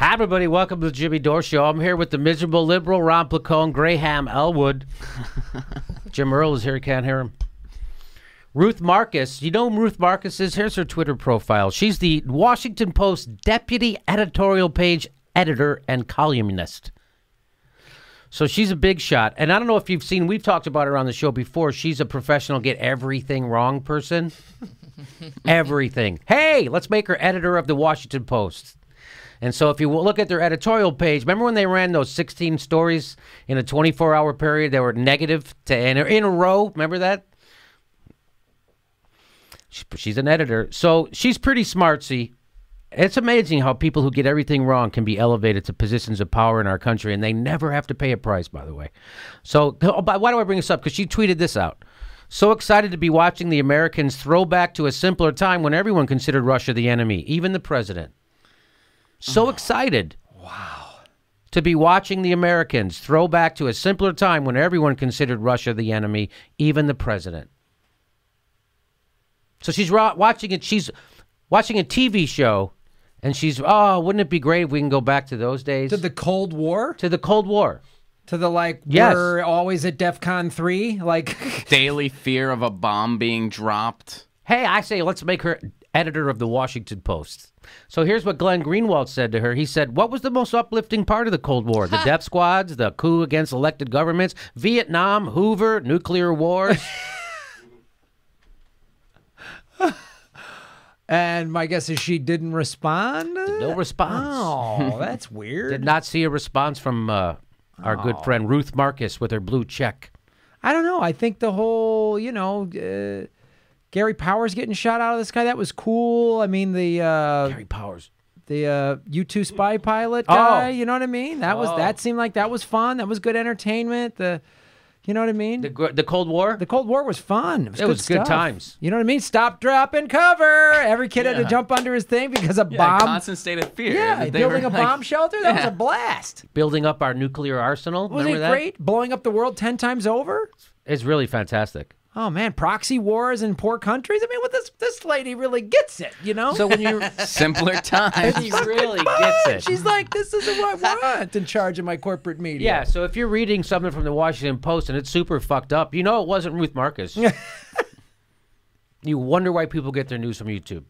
Hi, everybody. Welcome to the Jimmy Dore Show. I'm here with the miserable liberal, Ron Placone, Graham Elwood. Jim Earl is here. You can't hear him. Ruth Marcus. You know who Ruth Marcus is? Here's her Twitter profile. She's the Washington Post deputy editorial page editor and columnist. So she's a big shot. And I don't know if you've seen, we've talked about her on the show before. She's a professional get everything wrong person. everything. Hey, let's make her editor of the Washington Post. And so if you look at their editorial page, remember when they ran those 16 stories in a 24 hour period that were negative to in a, row? Remember that? She's an editor. So she's pretty smartsy. It's amazing how people who get everything wrong can be elevated to positions of power in our country, and they never have to pay a price, by the way. So, oh, why do I bring this up? Because she tweeted this out. So excited to be watching the Americans throw back to a simpler time when everyone considered Russia the enemy, even the president. So excited. Wow. To be watching the Americans throw back to a simpler time when everyone considered Russia the enemy, even the president. So she's ra- watching it. She's watching a TV show, and she's oh, wouldn't it be great if we can go back to those days To the Cold War? to the Cold War? To the like Yes. we're always at DEF CON three? Like Daily fear of a bomb being dropped. Hey, I say let's make her editor of the Washington Post. So here's what Glenn Greenwald said to her. He said, "What was the most uplifting part of the Cold War? The death squads, the coup against elected governments, Vietnam, Hoover, nuclear wars." and my guess is she didn't respond. no response. Oh, that's weird. Did not see a response from uh, our good friend Ruth Marcus with her blue check. I don't know. I think the whole, you know, uh, Gary Powers getting shot out of the sky, that was cool. I mean, the uh, Gary Powers. the uh, U2 spy pilot Oh. guy, you know what I mean? That was Oh. that seemed like that was fun. That was good entertainment. The you know what I mean? The, the Cold War? The Cold War was fun. It was, It good, was good times. You know what I mean? Stop, drop, and cover. Every kid had to jump under his thing because a Yeah, bomb. constant state of fear. yeah, building a like- bomb shelter. That was a blast. Building up our nuclear arsenal. Wasn't Remember it that? great? Blowing up the world ten times over. It's really fantastic. Oh man, proxy wars in poor countries. I mean, what this this lady really gets it. You know. So when you Simpler times. he really gets it. She's like, this is what I want in charge of my corporate media. Yeah, so if you're reading something from the Washington Post and it's super fucked up, you know it wasn't Ruth Marcus. you wonder why people get their news from YouTube.